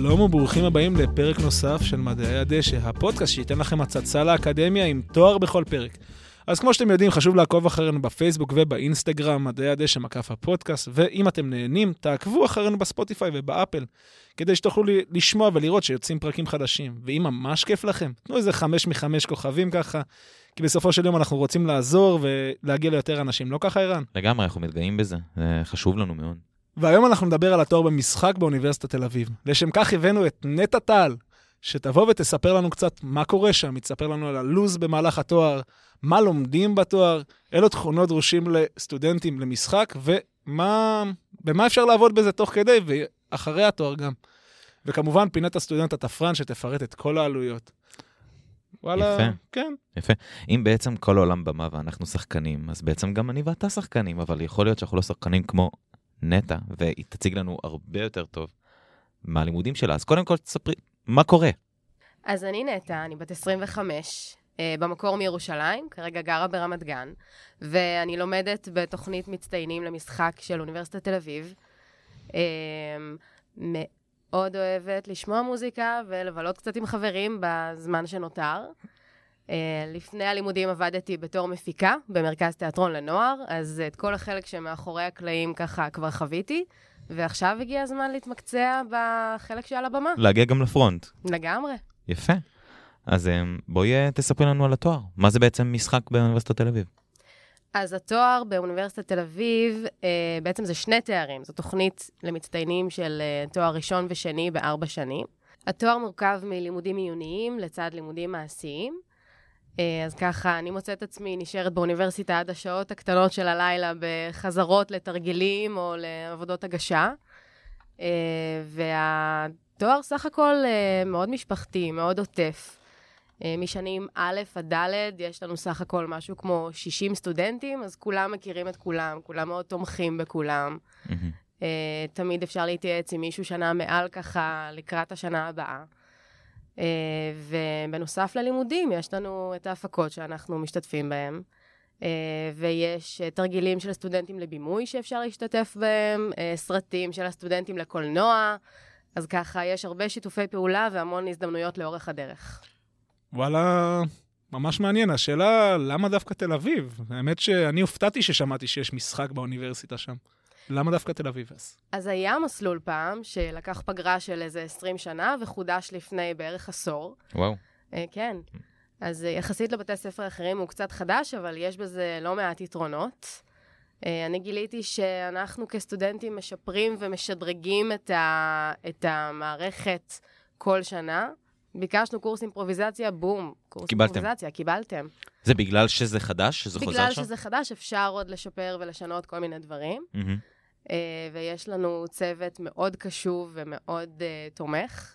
שלום וברוכים הבאים לפרק נוסף של מדעי הדשא, הפודקאסט שייתן לכם הצצה לאקדמיה עם תואר בכל פרק. אז כמו שאתם יודעים, חשוב לעקוב אחרינו בפייסבוק ובאינסטגרם, מדעי הדשא מקף הפודקאסט, ואם אתם נהנים, תעקבו אחרינו בספוטיפיי ובאפל, כדי שתוכלו לשמוע ולראות שיוצאים פרקים חדשים. ואם ממש כיף לכם, תנו איזה חמש מחמש כוכבים ככה, כי בסופו של יום אנחנו רוצים לעזור ולהגיע ליותר אנשים, לא ככה, ערן? לגמרי, אנחנו מתגאים בזה, זה חשוב לנו מאוד. והיום אנחנו נדבר על התואר במשחק באוניברסיטת תל אביב. לשם כך הבאנו את נטע טל, שתבוא ותספר לנו קצת מה קורה שם, היא תספר לנו על הלו"ז במהלך התואר, מה לומדים בתואר, אילו תכונות דרושים לסטודנטים למשחק, ומה במה אפשר לעבוד בזה תוך כדי ואחרי התואר גם. וכמובן, פינת הסטודנט התפרן שתפרט את כל העלויות. וואלה, יפה. כן. יפה. אם בעצם כל העולם במה ואנחנו שחקנים, אז בעצם גם אני ואתה שחקנים, אבל יכול להיות שאנחנו לא שחקנים כמו נטע, והיא תציג לנו הרבה יותר טוב מהלימודים שלה. אז קודם כל תספרי, מה קורה? אז אני נטע, אני בת 25, אה, במקור מירושלים, כרגע גרה ברמת גן, ואני לומדת בתוכנית מצטיינים למשחק של אוניברסיטת תל אביב. אה, מאוד אוהבת לשמוע מוזיקה ולבלות קצת עם חברים בזמן שנותר. Uh, לפני הלימודים עבדתי בתור מפיקה במרכז תיאטרון לנוער, אז את כל החלק שמאחורי הקלעים ככה כבר חוויתי, ועכשיו הגיע הזמן להתמקצע בחלק שעל הבמה. להגיע גם לפרונט. לגמרי. יפה. אז אה, בואי אה, תספרי לנו על התואר. מה זה בעצם משחק באוניברסיטת תל אביב? אז התואר באוניברסיטת תל אביב, אה, בעצם זה שני תארים. זו תוכנית למצטיינים של אה, תואר ראשון ושני בארבע שנים. התואר מורכב מלימודים עיוניים לצד לימודים מעשיים. אה, אז ככה, אני מוצאת עצמי נשארת באוניברסיטה עד השעות הקטנות של הלילה בחזרות לתרגילים או לעבודות הגשה. אה, והתואר סך הכל אה, מאוד משפחתי, מאוד עוטף. משנים א' עד ד', יש לנו סך הכל משהו כמו 60 סטודנטים, אז כולם מכירים את כולם, כולם מאוד תומכים בכולם. Mm-hmm. תמיד אפשר להתייעץ עם מישהו שנה מעל ככה לקראת השנה הבאה. אה, ובנוסף ללימודים, יש לנו את ההפקות שאנחנו משתתפים בהן. Uh, ויש uh, תרגילים של הסטודנטים לבימוי שאפשר להשתתף בהם, סרטים של הסטודנטים לקולנוע, אז ככה יש הרבה שיתופי פעולה והמון הזדמנויות לאורך הדרך. וואלה, ממש מעניין. השאלה, למה דווקא תל אביב? האמת שאני הופתעתי ששמעתי שיש משחק באוניברסיטה שם. למה דווקא תל אביב אז? אז היה מסלול פעם, שלקח פגרה של איזה 20 שנה, וחודש לפני בערך עשור. וואו. אה, כן. אז אה, יחסית לבתי ספר אחרים הוא קצת חדש, אבל יש בזה לא מעט יתרונות. אה, אני גיליתי שאנחנו כסטודנטים משפרים ומשדרגים את, ה, את המערכת כל שנה. ביקשנו קורס אימפרוביזציה, בום, קורס קיבלתם. אימפרוביזציה, קיבלתם. זה בגלל שזה חדש, שזה חוזר שם? בגלל שזה חדש, אפשר עוד לשפר ולשנות כל מיני דברים. Mm-hmm. Uh, ויש לנו צוות מאוד קשוב ומאוד uh, תומך.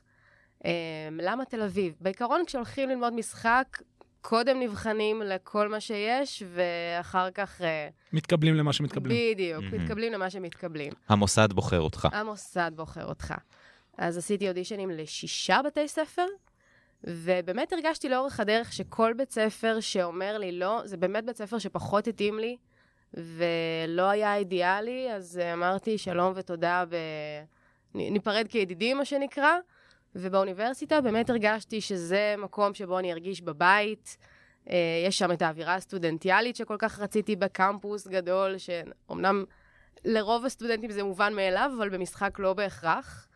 Uh, למה תל אביב? בעיקרון, כשהולכים ללמוד משחק, קודם נבחנים לכל מה שיש, ואחר כך... מתקבלים למה שמתקבלים. בדיוק, mm-hmm. מתקבלים למה שמתקבלים. המוסד בוחר אותך. המוסד בוחר אותך. אז עשיתי אודישנים לשישה בתי ספר, ובאמת הרגשתי לאורך הדרך שכל בית ספר שאומר לי לא, זה באמת בית ספר שפחות התאים לי, ולא היה אידיאלי, אז אמרתי שלום ותודה, ב... ניפרד כידידים, מה שנקרא. ובאוניברסיטה באמת הרגשתי שזה מקום שבו אני ארגיש בבית. אה, יש שם את האווירה הסטודנטיאלית שכל כך רציתי בקמפוס גדול, שאומנם לרוב הסטודנטים זה מובן מאליו, אבל במשחק לא בהכרח.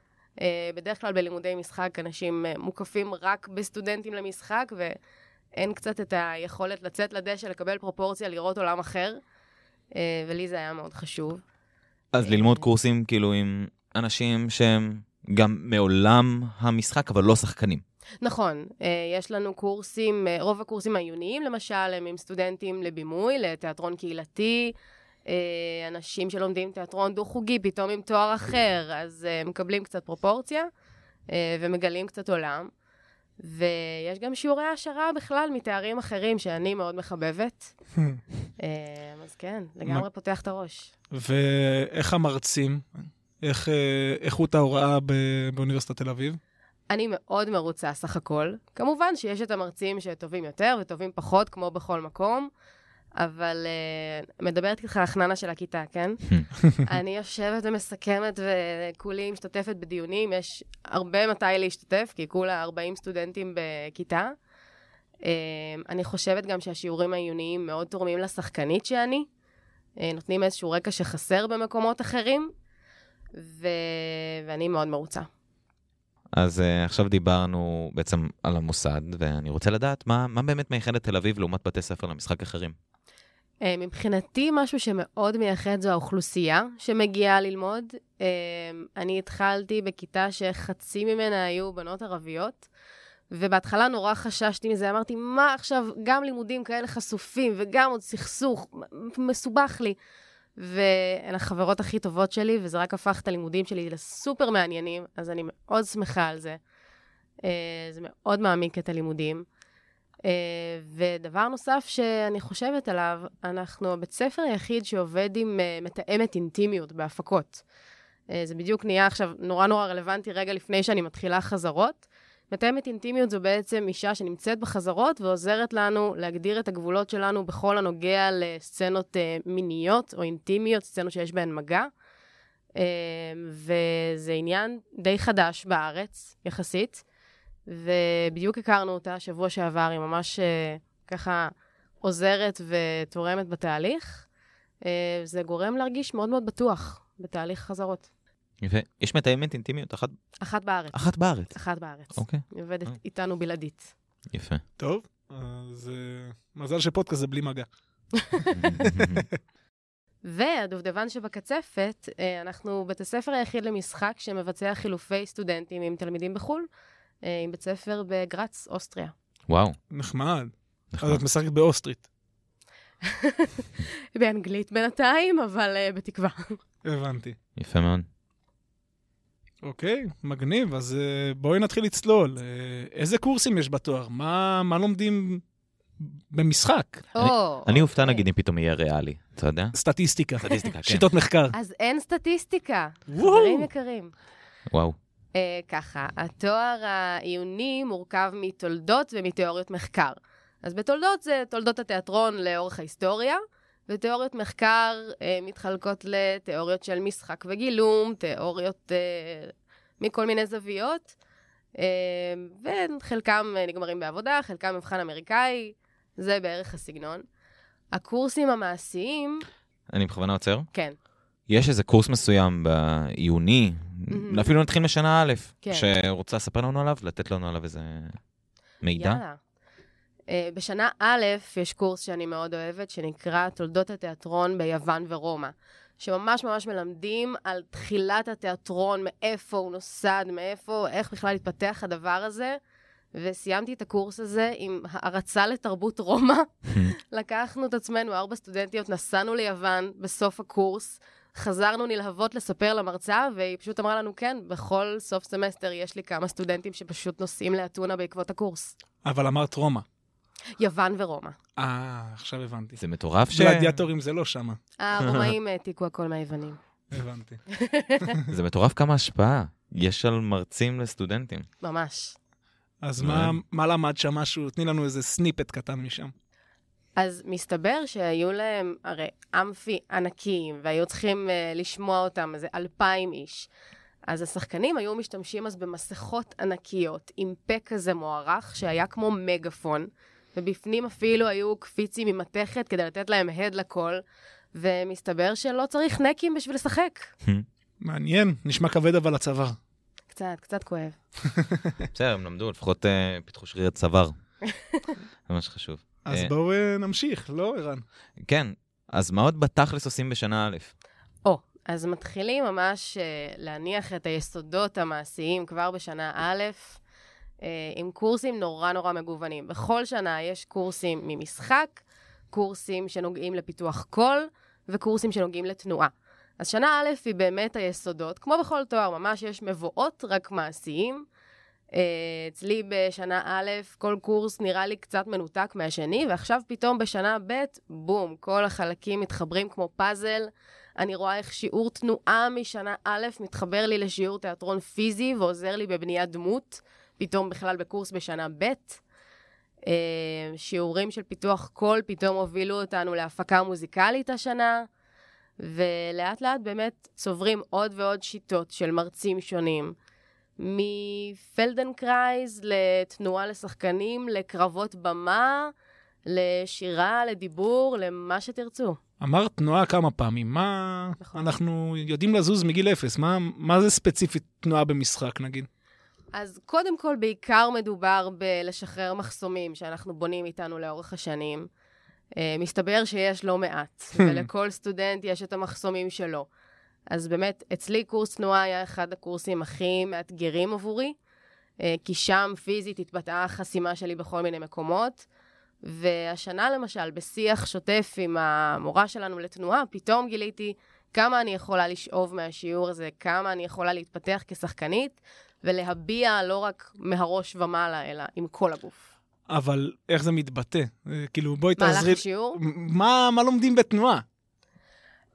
אה, בדרך כלל בלימודי משחק אנשים אה, מוקפים רק בסטודנטים למשחק, ואין קצת את היכולת לצאת לדשא, לקבל פרופורציה, לראות עולם אחר, אה, ולי זה היה מאוד חשוב. אז ללמוד קורסים כאילו עם אנשים שהם גם מעולם המשחק, אבל לא שחקנים. נכון, יש לנו קורסים, רוב הקורסים העיוניים למשל, הם עם סטודנטים לבימוי, לתיאטרון קהילתי, אה, אנשים שלומדים תיאטרון דו-חוגי, פתאום עם תואר אחר, אז אה, מקבלים קצת פרופורציה אה, ומגלים קצת עולם. ויש גם שיעורי העשרה בכלל מתארים אחרים שאני מאוד מחבבת. אז כן, לגמרי פותח את הראש. ואיך המרצים? איך איכות ההוראה באוניברסיטת תל אביב? אני מאוד מרוצה סך הכל. כמובן שיש את המרצים שטובים יותר וטובים פחות, כמו בכל מקום. אבל uh, מדברת איתך החננה של הכיתה, כן? אני יושבת ומסכמת וכולי משתתפת בדיונים, יש הרבה מתי להשתתף, כי כולה 40 סטודנטים בכיתה. Uh, אני חושבת גם שהשיעורים העיוניים מאוד תורמים לשחקנית שאני, uh, נותנים איזשהו רקע שחסר במקומות אחרים, ו... ואני מאוד מרוצה. אז uh, עכשיו דיברנו בעצם על המוסד, ואני רוצה לדעת מה, מה באמת מייחד את תל אביב לעומת בתי ספר למשחק אחרים. Uh, מבחינתי, משהו שמאוד מייחד זו האוכלוסייה שמגיעה ללמוד. Uh, אני התחלתי בכיתה שחצי ממנה היו בנות ערביות, ובהתחלה נורא חששתי מזה, אמרתי, מה עכשיו, גם לימודים כאלה חשופים, וגם עוד סכסוך, מסובך לי. והן החברות הכי טובות שלי, וזה רק הפך את הלימודים שלי לסופר מעניינים, אז אני מאוד שמחה על זה. אה, זה מאוד מעמיק את הלימודים. אה, ודבר נוסף שאני חושבת עליו, אנחנו הבית ספר היחיד שעובד עם אה, מתאמת אינטימיות בהפקות. זה בדיוק נהיה עכשיו נורא נורא רלוונטי רגע לפני שאני מתחילה חזרות. מתאמת אינטימיות זו בעצם אישה שנמצאת בחזרות ועוזרת לנו להגדיר את הגבולות שלנו בכל הנוגע לסצנות מיניות או אינטימיות, סצנות שיש בהן מגע. וזה עניין די חדש בארץ, יחסית. ובדיוק הכרנו אותה שבוע שעבר, היא ממש uh, ככה עוזרת ותורמת בתהליך. Uh, זה גורם להרגיש מאוד מאוד בטוח בתהליך חזרות. יפה. יש מתאמת אינטימיות אחת? אחת בארץ. אחת בארץ. אחת בארץ. אוקיי. היא עובדת אה. איתנו בלעדית. יפה. טוב, אז uh, מזל שפודקאסט זה בלי מגע. והדובדבן שבקצפת, אנחנו בית הספר היחיד למשחק שמבצע חילופי סטודנטים עם תלמידים בחו"ל, עם בית ספר בגרץ, אוסטריה. וואו. נחמד. נחמד. אז את משחקת באוסטרית. באנגלית בינתיים, אבל uh, בתקווה. הבנתי. יפה מאוד. אוקיי, מגניב. אז uh, בואי נתחיל לצלול. Uh, איזה קורסים יש בתואר? מה, מה לומדים במשחק? או, אני אופתע אוקיי. נגיד אם פתאום יהיה ריאלי, אתה יודע? סטטיסטיקה. סטטיסטיקה, כן. שיטות מחקר. אז אין סטטיסטיקה, וואו. חברים יקרים. וואו. Uh, ככה, התואר העיוני מורכב מתולדות ומתיאוריות מחקר. אז בתולדות זה תולדות התיאטרון לאורך ההיסטוריה, ותיאוריות מחקר uh, מתחלקות לתיאוריות של משחק וגילום, תיאוריות uh, מכל מיני זוויות, uh, וחלקם uh, נגמרים בעבודה, חלקם מבחן אמריקאי, זה בערך הסגנון. הקורסים המעשיים, אני בכוונה עוצר. כן, יש איזה קורס מסוים בעיוני, מהמם. אפילו נתחיל משנה א', כן. שרוצה לספר לנו עליו, לתת לנו עליו איזה מידע. יאללה. Uh, בשנה א' יש קורס שאני מאוד אוהבת, שנקרא תולדות התיאטרון ביוון ורומא, שממש ממש מלמדים על תחילת התיאטרון, מאיפה הוא נוסד, מאיפה, איך בכלל התפתח הדבר הזה, וסיימתי את הקורס הזה עם הערצה לתרבות רומא. לקחנו את עצמנו, ארבע סטודנטיות, נסענו ליוון בסוף הקורס, חזרנו נלהבות לספר למרצה, והיא פשוט אמרה לנו, כן, בכל סוף סמסטר יש לי כמה סטודנטים שפשוט נוסעים לאתונה בעקבות הקורס. אבל אמרת רומא. יוון ורומא. אה, עכשיו הבנתי. זה מטורף ש... גלדיאטורים זה לא שמה. הרומאים העתיקו הכל מהיוונים. הבנתי. זה מטורף כמה השפעה יש על מרצים לסטודנטים. ממש. אז מה, מה למד שם משהו? תני לנו איזה סניפט קטן משם. אז מסתבר שהיו להם הרי אמפי ענקיים, והיו צריכים uh, לשמוע אותם, איזה אלפיים איש. אז השחקנים היו משתמשים אז במסכות ענקיות, עם פה כזה מוערך, שהיה כמו מגפון, ובפנים אפילו היו קפיצים ממתכת כדי לתת להם הד לקול, ומסתבר שלא צריך נקים בשביל לשחק. מעניין, נשמע כבד אבל הצוואר. קצת, קצת כואב. בסדר, הם למדו, לפחות אה, פיתחו שריר צוואר. זה מה שחשוב. אז אה, בואו אה, נמשיך, לא, ערן? כן, אז מה עוד בתכלס עושים בשנה א'? או, אז מתחילים ממש uh, להניח את היסודות המעשיים כבר בשנה א', עם קורסים נורא נורא מגוונים. בכל שנה יש קורסים ממשחק, קורסים שנוגעים לפיתוח קול, וקורסים שנוגעים לתנועה. אז שנה א' היא באמת היסודות, כמו בכל תואר, ממש יש מבואות רק מעשיים. Uh, אצלי בשנה א', כל קורס נראה לי קצת מנותק מהשני, ועכשיו פתאום בשנה ב', בום, כל החלקים מתחברים כמו פאזל. אני רואה איך שיעור תנועה משנה א' מתחבר לי לשיעור תיאטרון פיזי ועוזר לי בבניית דמות, פתאום בכלל בקורס בשנה ב'. אה, שיעורים של פיתוח קול פתאום הובילו אותנו להפקה מוזיקלית השנה, ולאט לאט באמת צוברים עוד ועוד שיטות של מרצים שונים. מפלדנקרייז לתנועה לשחקנים, לקרבות במה, לשירה, לדיבור, למה שתרצו. אמרת תנועה כמה פעמים, מה... נכון. אנחנו יודעים לזוז מגיל אפס, מה, מה זה ספציפית תנועה במשחק, נגיד? אז קודם כל, בעיקר מדובר בלשחרר מחסומים שאנחנו בונים איתנו לאורך השנים. Uh, מסתבר שיש לא מעט, ולכל סטודנט יש את המחסומים שלו. אז באמת, אצלי קורס תנועה היה אחד הקורסים הכי מאתגרים עבורי, uh, כי שם פיזית התבטאה החסימה שלי בכל מיני מקומות. והשנה למשל, בשיח שוטף עם המורה שלנו לתנועה, פתאום גיליתי כמה אני יכולה לשאוב מהשיעור הזה, כמה אני יכולה להתפתח כשחקנית, ולהביע לא רק מהראש ומעלה, אלא עם כל הגוף. אבל איך זה מתבטא? אה, כאילו, בואי מהלך תעזרי... השיעור? מה, מה לומדים בתנועה?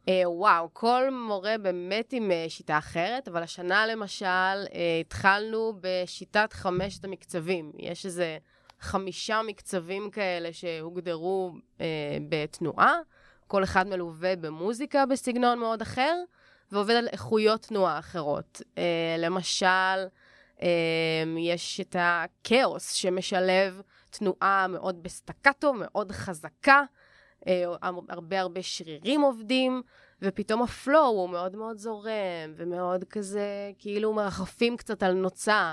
אה, וואו, כל מורה באמת עם אה, שיטה אחרת, אבל השנה למשל אה, התחלנו בשיטת חמשת המקצבים. יש איזה חמישה מקצבים כאלה שהוגדרו בתנועה, כל אחד מלווה במוזיקה בסגנון מאוד אחר, ועובד על איכויות תנועה אחרות. למשל, יש את הכאוס שמשלב תנועה מאוד בסטקטו, מאוד חזקה, הרבה הרבה שרירים עובדים, ופתאום ה flow הוא מאוד מאוד זורם, ומאוד כזה, כאילו מרחפים קצת על נוצה.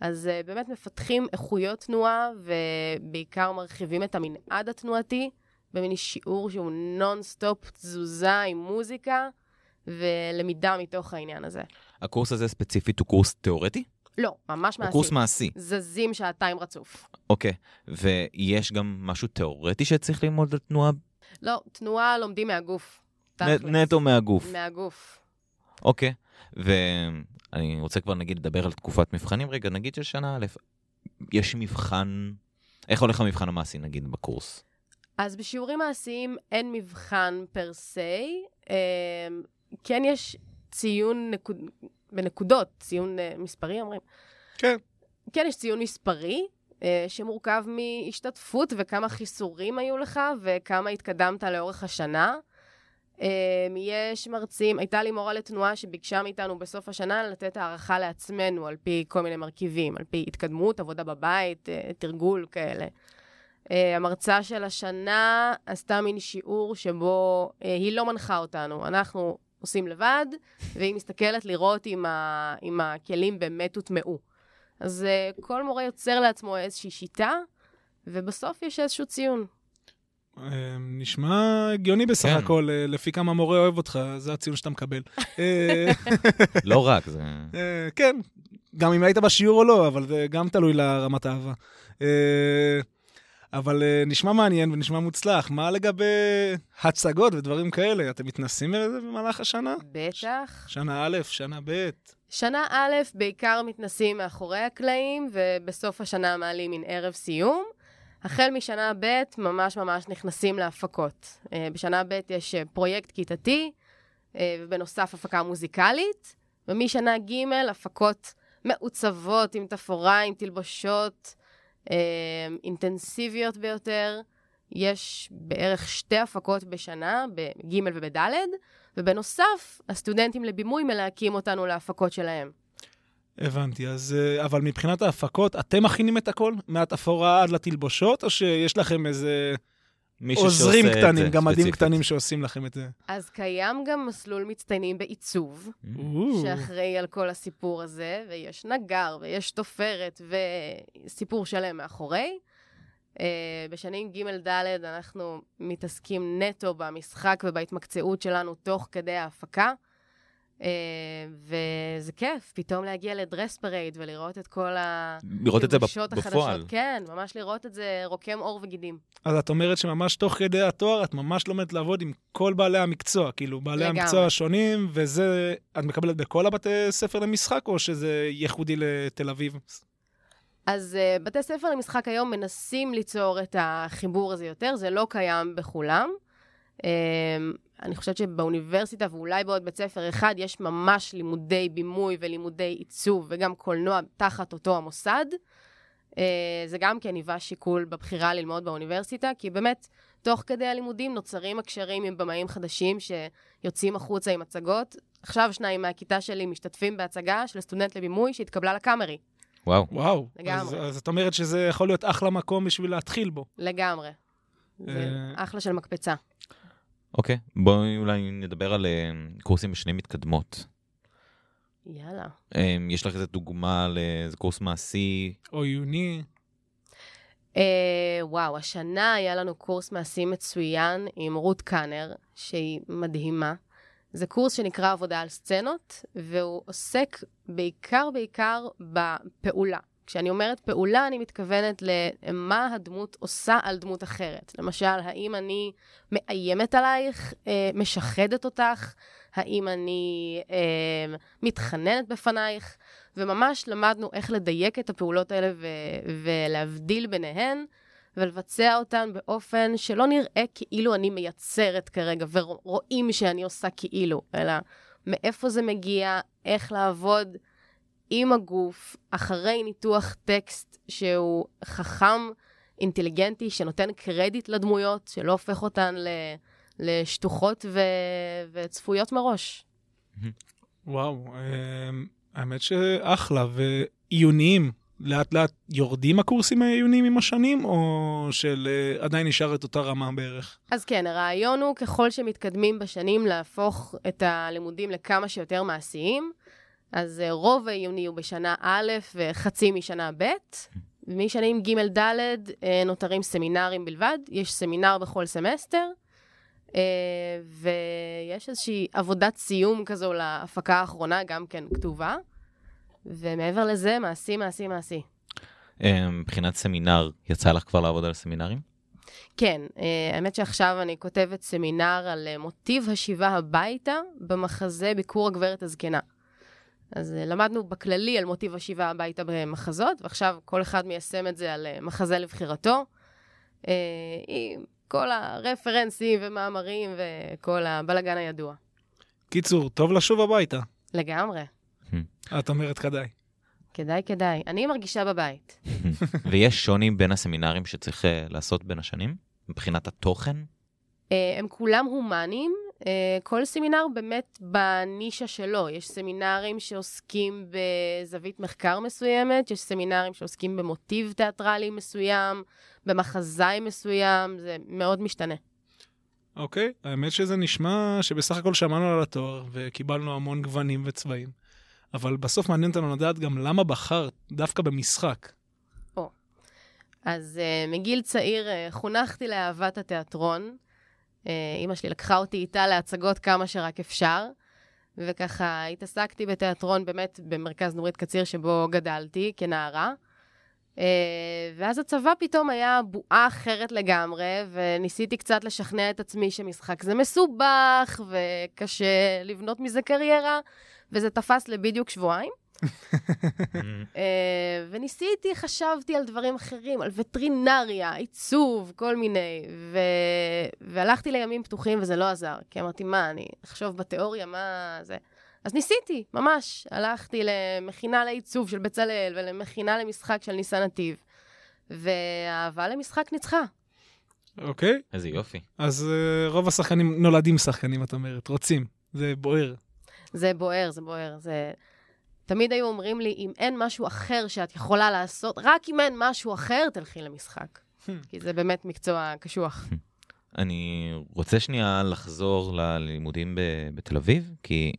אז אה, באמת מפתחים איכויות תנועה, ובעיקר מרחיבים את המנעד התנועתי, במין שיעור שהוא נונסטופ תזוזה עם מוזיקה, ולמידה מתוך העניין הזה. הקורס הזה ספציפית הוא קורס תיאורטי? לא, ממש מעשי. קורס מעשי. זזים שעתיים רצוף. אוקיי. ויש גם משהו תיאורטי שצריך ללמוד על תנועה? לא, תנועה לומדים מהגוף. נטו מהגוף. מהגוף. אוקיי. ואני רוצה כבר נגיד לדבר על תקופת מבחנים רגע, נגיד של שנה א', יש מבחן, איך הולך המבחן המעשי נגיד בקורס? אז בשיעורים מעשיים אין מבחן פר סי, אה, כן יש ציון נקוד... בנקודות, ציון אה, מספרי אומרים. כן. כן יש ציון מספרי, אה, שמורכב מהשתתפות וכמה חיסורים היו לך וכמה התקדמת לאורך השנה. אה, יש מרצים, הייתה לי מורה לתנועה שביקשה מאיתנו בסוף השנה לתת הערכה לעצמנו על פי כל מיני מרכיבים, על פי התקדמות, עבודה בבית, תרגול כאלה. Uh, המרצה של השנה עשתה מין שיעור שבו uh, היא לא מנחה אותנו, אנחנו עושים לבד, והיא מסתכלת לראות אם, ה, אם הכלים באמת הוטמעו. אז uh, כל מורה יוצר לעצמו איזושהי שיטה, ובסוף יש איזשהו ציון. אה, נשמע הגיוני בסך כן. הכל, אה, לפי כמה מורה אוהב אותך, זה הציון שאתה מקבל. אה, לא רק, זה... אה, כן, גם אם היית בשיעור או לא, אבל זה גם תלוי לרמת האהבה. אבל אה, נשמע מעניין ונשמע מוצלח. מה לגבי הצגות ודברים כאלה? אתם מתנסים בזה במהלך השנה? בטח. שנה א', שנה ב'. שנה א', בעיקר מתנסים מאחורי הקלעים, ובסוף השנה מעלים מין ערב סיום. החל משנה ב', ממש ממש נכנסים להפקות. אה, בשנה ב' יש אה, פרויקט כיתתי, אה, ובנוסף הפקה מוזיקלית, ומשנה ג', הפקות מעוצבות עם תפאורה, עם תלבושות אינטנסיביות ביותר. יש בערך שתי הפקות בשנה, בג' ובד', ובנוסף, הסטודנטים לבימוי מלהקים אותנו להפקות שלהם. הבנתי, אז... אה, אבל מבחינת ההפקות, אתם מכינים את הכל? מהתפאורה עד לתלבושות, או שיש לכם איזה מישהו עוזרים שעושה את קטנים, זה גמדים ספציפית. קטנים שעושים לכם את זה? אז קיים גם מסלול מצטיינים בעיצוב, או, שאחראי על כל הסיפור הזה, ויש נגר, ויש תופרת, וסיפור שלם מאחורי. אה, בשנים ג'-ד' אנחנו מתעסקים נטו במשחק ובהתמקצעות שלנו תוך כדי ההפקה. אה, וזה כיף, פתאום להגיע ל dress parade ולראות את כל לראות את זה התלבושות בפ- החדשות. בפועל. כן, ממש לראות את זה רוקם עור וגידים. אז את אומרת שממש תוך כדי התואר, את ממש לומדת לעבוד עם כל בעלי המקצוע, כאילו, בעלי לגמרי. המקצוע השונים, וזה, את מקבלת בכל הבתי ספר למשחק, או שזה ייחודי לתל אביב? אז uh, בתי ספר למשחק היום מנסים ליצור את החיבור הזה יותר, זה לא קיים בכולם. Um, אני חושבת שבאוניברסיטה ואולי בעוד בית ספר אחד יש ממש לימודי בימוי ולימודי עיצוב וגם קולנוע תחת אותו המוסד. Uh, אה, זה גם כן היווה שיקול בבחירה ללמוד באוניברסיטה, כי באמת, תוך כדי הלימודים נוצרים הקשרים עם במאים חדשים שיוצאים החוצה עם הצגות. עכשיו שניים מהכיתה שלי משתתפים בהצגה של סטודנט לבימוי שהתקבלה לקאמרי. וואו. וואו. לגמרי. אז, אז את אומרת שזה יכול להיות אחלה מקום בשביל להתחיל בו. לגמרי. זה אה, אחלה של מקפצה. אוקיי, בואי אולי נדבר על אה, קורסים בשנים מתקדמות. יאללה. אה, יש לך איזה דוגמה לאיזה קורס מעשי? או עיוני. אה, וואו, השנה היה לנו קורס מעשי מצוין עם רות קאנר, שהיא מדהימה. זה קורס שנקרא עבודה על סצנות, והוא עוסק בעיקר בעיקר בפעולה. כשאני אומרת פעולה, אני מתכוונת למה הדמות עושה על דמות אחרת. למשל, האם אני מאיימת עלייך, אה, משחדת אותך, האם אני אה, מתחננת בפנייך, וממש למדנו איך לדייק את הפעולות האלה ו- ולהבדיל ביניהן, ולבצע אותן באופן שלא נראה כאילו אני מייצרת כרגע, ורואים שאני עושה כאילו, אלא מאיפה זה מגיע, איך לעבוד עם הגוף, אחרי ניתוח טקסט שהוא חכם, אינטליגנטי, שנותן קרדיט לדמויות, שלא הופך אותן ל... לשטוחות ו... וצפויות מראש. וואו, אמ, האמת שאחלה, ועיוניים, לאט לאט יורדים הקורסים העיוניים עם השנים, או של אה, עדיין נשאר את אותה רמה בערך? אז כן, הרעיון הוא ככל שמתקדמים בשנים להפוך את הלימודים לכמה שיותר מעשיים. אז אה, רוב העיוני הוא בשנה א' וחצי משנה ב'. משנים ג'-ד' אה, נותרים סמינרים בלבד, יש סמינר בכל סמסטר, אה, ויש איזושהי עבודת סיום כזו להפקה האחרונה, גם כן כתובה. ומעבר לזה, מעשי, מעשי, מעשי. מבחינת סמינר, יצא לך כבר לעבוד על סמינרים? כן, האמת שעכשיו אני כותבת סמינר על מוטיב השיבה הביתה במחזה ביקור הגברת הזקנה. אז אה, למדנו בכללי על מוטיב השיבה הביתה במחזות, ועכשיו כל אחד מיישם את זה על אה, מחזה לבחירתו. אה, עם כל הרפרנסים ומאמרים וכל הבלגן הידוע. קיצור, טוב לשוב הביתה. לגמרי. את אומרת כדאי. כדאי, כדאי. אני מרגישה בבית. ויש שוני בין הסמינרים שצריך לעשות בין השנים? מבחינת התוכן? הם כולם הומניים, כל סמינר באמת בנישה שלו. יש סמינרים שעוסקים בזווית מחקר מסוימת, יש סמינרים שעוסקים במוטיב תיאטרלי מסוים, במחזאי מסוים, זה מאוד משתנה. אוקיי, האמת שזה נשמע שבסך הכל שמענו על התואר וקיבלנו המון גוונים וצבעים. אבל בסוף מעניין אותנו לדעת גם למה בחרת דווקא במשחק. אז uh, מגיל צעיר uh, חונכתי לאהבת התיאטרון. Uh, אימא שלי לקחה אותי איתה להצגות כמה שרק אפשר, וככה התעסקתי בתיאטרון באמת במרכז נורית קציר שבו גדלתי כנערה. Uh, ואז הצבא פתאום היה בועה אחרת לגמרי, וניסיתי קצת לשכנע את עצמי שמשחק זה מסובך, וקשה לבנות מזה קריירה, וזה תפס לבדיוק שבועיים. אה, וניסיתי, חשבתי על דברים אחרים, על וטרינריה, עיצוב, כל מיני, ו... והלכתי לימים פתוחים וזה לא עזר, כי אמרתי, מה, אני אחשוב בתיאוריה, מה זה? אז ניסיתי, ממש. הלכתי למכינה לעיצוב של בצלאל ולמכינה למשחק של ניסן נתיב, והאהבה למשחק ניצחה. אוקיי? איזה יופי. אז uh, רוב השחקנים נולדים שחקנים, את אומרת, רוצים. זה בוער. זה בוער, זה בוער, זה... תמיד היו אומרים לי, אם אין משהו אחר שאת יכולה לעשות, רק אם אין משהו אחר, תלכי למשחק. כי זה באמת מקצוע קשוח. אני רוצה שנייה לחזור ללימודים בתל אביב, כי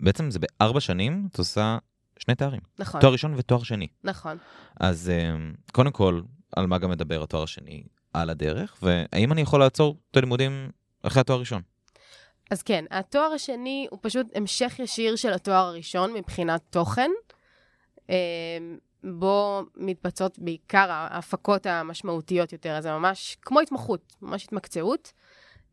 בעצם זה בארבע שנים, את עושה שני תארים. נכון, תואר ראשון ותואר שני. נכון. אז אה, קודם כל, על מה גם מדבר התואר השני? על הדרך, והאם אני יכול לעצור את הלימודים אחרי התואר הראשון? אז כן, התואר השני הוא פשוט המשך ישיר של התואר הראשון מבחינת תוכן, אה, בו מתבצעות בעיקר ההפקות המשמעותיות יותר, אז זה ממש כמו התמחות, ממש התמקצעות.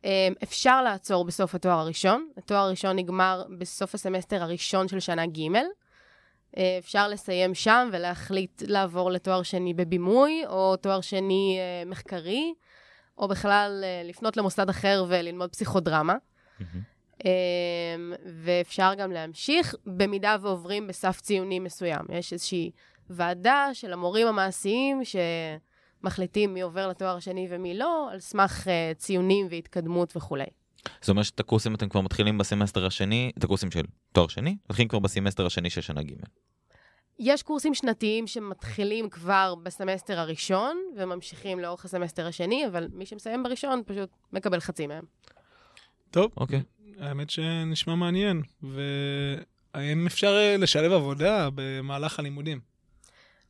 אה, אפשר לעצור בסוף התואר הראשון, התואר הראשון נגמר בסוף הסמסטר הראשון של שנה ג'. אה, אפשר לסיים שם ולהחליט לעבור לתואר שני בבימוי, או תואר שני מחקרי, או בכלל לפנות למוסד אחר וללמוד פסיכודרמה. אמ, ואפשר גם להמשיך, במידה ועוברים בסף ציוני מסוים. יש איזושהי ועדה של המורים המעשיים שמחליטים מי עובר לתואר השני ומי לא, על סמך uh, ציונים והתקדמות וכולי. זאת אומרת שאת הקורסים אתם כבר מתחילים בסמסטר השני, את הקורסים של תואר שני, מתחילים כבר בסמסטר השני של שנה ג'. יש קורסים שנתיים שמתחילים כבר בסמסטר הראשון וממשיכים לאורך הסמסטר השני, אבל מי שמסיים בראשון פשוט מקבל חצי מהם. טוב, אוקיי. האמת שנשמע מעניין. והאם אפשר אה, לשלב עבודה במהלך הלימודים?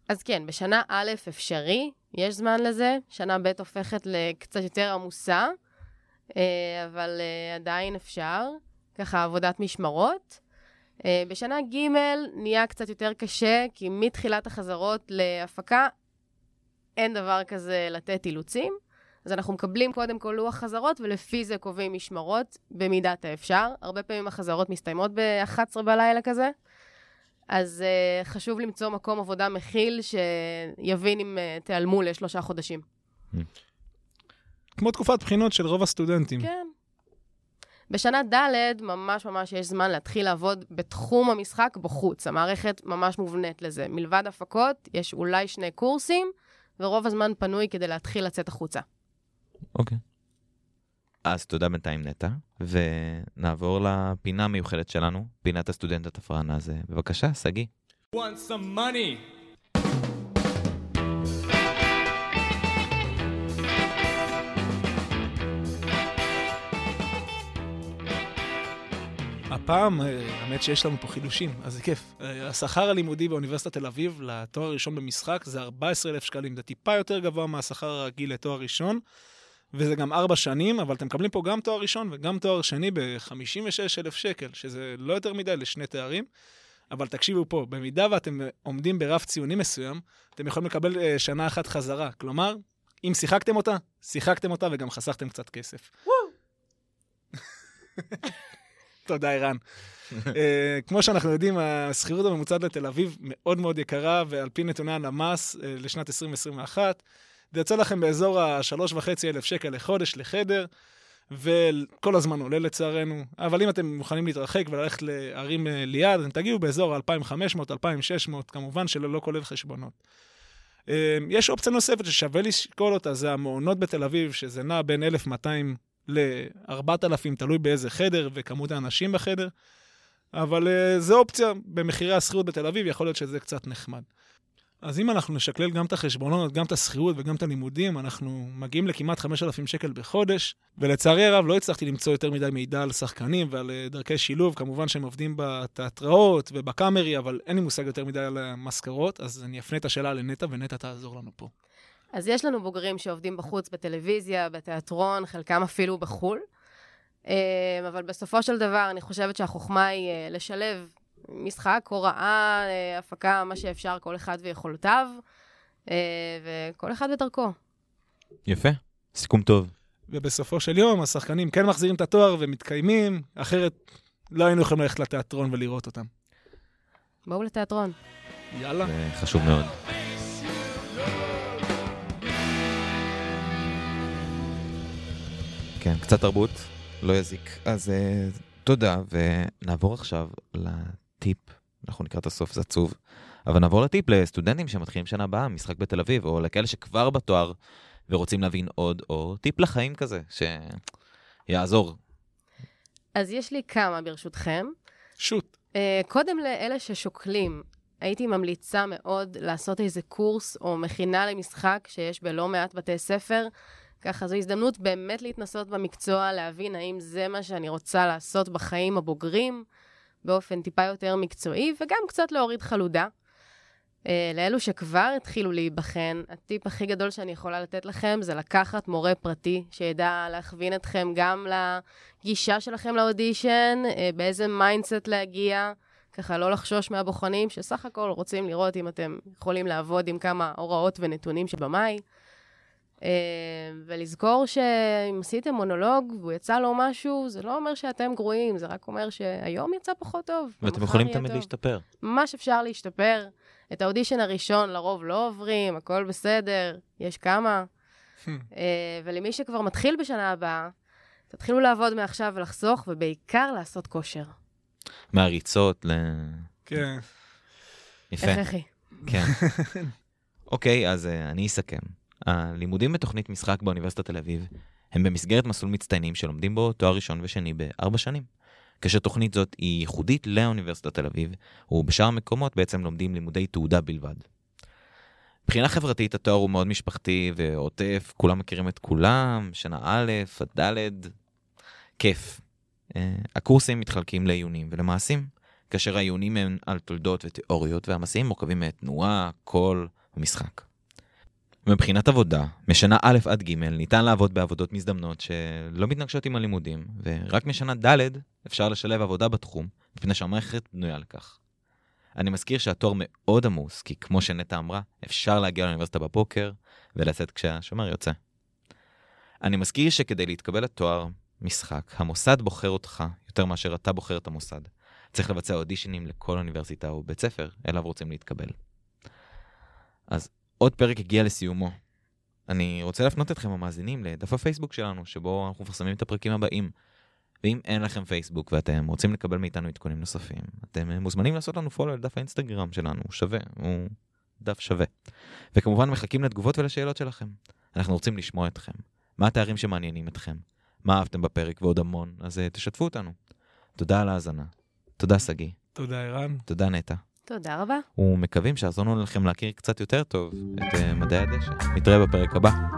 אז כן, בשנה א' אפשרי, יש זמן לזה, שנה ב' הופכת לקצת יותר עמוסה, אה, אבל אה, עדיין אפשר, ככה עבודת משמרות. בשנה ג' נהיה קצת יותר קשה, כי מתחילת החזרות להפקה אין דבר כזה לתת אילוצים. אז אנחנו מקבלים קודם כל לוח חזרות, ולפי זה קובעים משמרות במידת האפשר. הרבה פעמים החזרות מסתיימות ב-11 בלילה כזה. אז uh, חשוב למצוא מקום עבודה מכיל שיבין אם uh, תיעלמו לשלושה חודשים. כמו תקופת בחינות של רוב הסטודנטים. כן. בשנה ד' ממש ממש יש זמן להתחיל לעבוד בתחום המשחק בחוץ. המערכת ממש מובנית לזה. מלבד הפקות, יש אולי שני קורסים, ורוב הזמן פנוי כדי להתחיל לצאת החוצה. אוקיי. אז תודה בינתיים נטע, ונעבור לפינה המיוחדת שלנו, פינת הסטודנט התפרן. אז אה, בבקשה, שגיא. Want some money? הפעם, אה, האמת שיש לנו פה חידושים, אז זה כיף. אה, השכר הלימודי באוניברסיטת תל אביב לתואר ראשון במשחק זה 14,000 שקלים. זה טיפה יותר גבוה מהשכר הרגיל לתואר ראשון, וזה גם ארבע שנים, אבל אתם מקבלים פה גם תואר ראשון וגם תואר שני ב-56,000 שקל, שזה לא יותר מדי לשני תארים. אבל תקשיבו פה, במידה ואתם עומדים ברף ציוני מסוים, אתם יכולים לקבל אה, שנה אחת חזרה. כלומר, אם שיחקתם אותה, שיחקתם אותה וגם חסכתם קצת כסף. תודה, ערן. uh, כמו שאנחנו יודעים, השכירות הממוצעת לתל אביב מאוד מאוד יקרה, ועל פי נתוני הלמ"ס uh, לשנת 2021, זה יוצא לכם באזור ה-3,500 שקל לחודש לחדר, וכל הזמן עולה לצערנו. אבל אם אתם מוכנים להתרחק וללכת לערים uh, ליד, אתם תגיעו באזור ה-2,500, 2,600, כמובן שלא כולל חשבונות. Uh, יש אופציה נוספת ששווה לשקול אותה, זה המעונות בתל אביב, שזה נע בין 1,200 ל-4,000, תלוי באיזה חדר וכמות האנשים בחדר. אבל uh, זו אופציה במחירי השכירות בתל אביב, יכול להיות שזה קצת נחמד. אז אם אנחנו נשקלל גם את החשבונות, גם את השכירות וגם את הלימודים, אנחנו מגיעים לכמעט 5,000 שקל בחודש, ולצערי הרב לא הצלחתי למצוא יותר מדי מידע על שחקנים ועל uh, דרכי שילוב. כמובן שהם עובדים בתיאטראות ובקאמרי, אבל אין לי מושג יותר מדי על המשכורות, אז אני אפנה את השאלה לנטע, ונטע תעזור לנו פה. אז יש לנו בוגרים שעובדים בחוץ, בטלוויזיה, בתיאטרון, חלקם אפילו בחו"ל. אה, אבל בסופו של דבר, אני חושבת שהחוכמה היא אה, לשלב משחק, הוראה, אה, הפקה, מה שאפשר, כל אחד ויכולותיו, וכל אחד בדרכו. יפה, סיכום טוב. ובסופו של יום, השחקנים כן מחזירים את התואר ומתקיימים, אחרת לא היינו יכולים ללכת לתיאטרון ולראות אותם. בואו לתיאטרון. יאללה. זה חשוב מאוד. כן, קצת תרבות, לא יזיק. אז uh, תודה, ונעבור עכשיו לטיפ. אנחנו לקראת הסוף, זה עצוב. אבל נעבור לטיפ לסטודנטים שמתחילים שנה הבאה, משחק בתל אביב, או לכאלה שכבר בתואר ורוצים להבין עוד, או טיפ לחיים כזה, שיעזור. אז יש לי כמה, ברשותכם. שוט. Uh, קודם לאלה ששוקלים, הייתי ממליצה מאוד לעשות איזה קורס או מכינה למשחק שיש בלא מעט בתי ספר. ככה זו הזדמנות באמת להתנסות במקצוע, להבין האם זה מה שאני רוצה לעשות בחיים הבוגרים, באופן טיפה יותר מקצועי, וגם קצת להוריד חלודה. Uh, לאלו שכבר התחילו להיבחן, הטיפ הכי גדול שאני יכולה לתת לכם זה לקחת מורה פרטי, שידע להכווין אתכם גם לגישה שלכם לאודישן, אה, באיזה mindset להגיע, ככה לא לחשוש מהבוחנים, שסך הכל רוצים לראות אם אתם יכולים לעבוד עם כמה הוראות ונתונים שבמאי. אה, ולזכור שאם עשיתם מונולוג והוא יצא לו משהו, זה לא אומר שאתם גרועים, זה רק אומר שהיום יצא פחות טוב. ואתם יכולים תמיד טוב. להשתפר. ממש אפשר להשתפר. את האודישן הראשון לרוב לא עוברים, הכל בסדר, יש כמה. uh, ולמי שכבר מתחיל בשנה הבאה, תתחילו לעבוד מעכשיו ולחסוך, ובעיקר לעשות כושר. מהריצות ל... כן. יפה. הכרחי. כן. אוקיי, אז אה, אני אסכם. הלימודים בתוכנית משחק באוניברסיטת תל אביב הם במסגרת מסלול מצטיינים שלומדים בו תואר ראשון ושני בארבע שנים. כאשר תוכנית זאת היא ייחודית לאוניברסיטת תל אביב, ובשאר המקומות בעצם לומדים לימודי תעודה בלבד. מבחינה חברתית התואר הוא מאוד משפחתי ועוטף, כולם מכירים את כולם, שנה א' עד ד', כיף. אה, הקורסים מתחלקים לעיונים ולמעשים, כאשר העיונים הם על תולדות ותיאוריות, והמעשים מורכבים מתנועה, קול ומשחק. מבחינת עבודה, משנה א' עד ג' ניתן לעבוד בעבודות מזדמנות שלא מתנגשות עם הלימודים, ורק משנה ד' אפשר לשלב עבודה בתחום, מפני שהמערכת בנויה לכך. אני מזכיר שהתואר מאוד עמוס, כי כמו שנטע אמרה, אפשר להגיע לאוניברסיטה בבוקר ולצאת כשהשומר יוצא. אני מזכיר שכדי להתקבל לתואר משחק, המוסד בוחר אותך יותר מאשר אתה בוחר את המוסד. צריך לבצע אודישנים לכל אוניברסיטה או בית ספר אליו רוצים להתקבל. אז עוד פרק הגיע לסיומו. אני רוצה להפנות אתכם המאזינים לדף הפייסבוק שלנו, שבו אנחנו מפרסמים את הפרקים הבאים. ואם אין לכם פייסבוק ואתם רוצים לקבל מאיתנו עדכונים נוספים, אתם מוזמנים לעשות לנו פולו על דף האינסטגרם שלנו, הוא שווה, הוא דף שווה. וכמובן מחכים לתגובות ולשאלות שלכם. אנחנו רוצים לשמוע אתכם. מה התארים שמעניינים אתכם? מה אהבתם בפרק ועוד המון, אז uh, תשתפו אותנו. תודה על ההאזנה. תודה שגיא. תודה, ערן. תודה נטע. תודה רבה. ומקווים שעזרנו לכם להכיר קצת יותר טוב את uh, מדעי הדשא. נתראה בפרק הבא.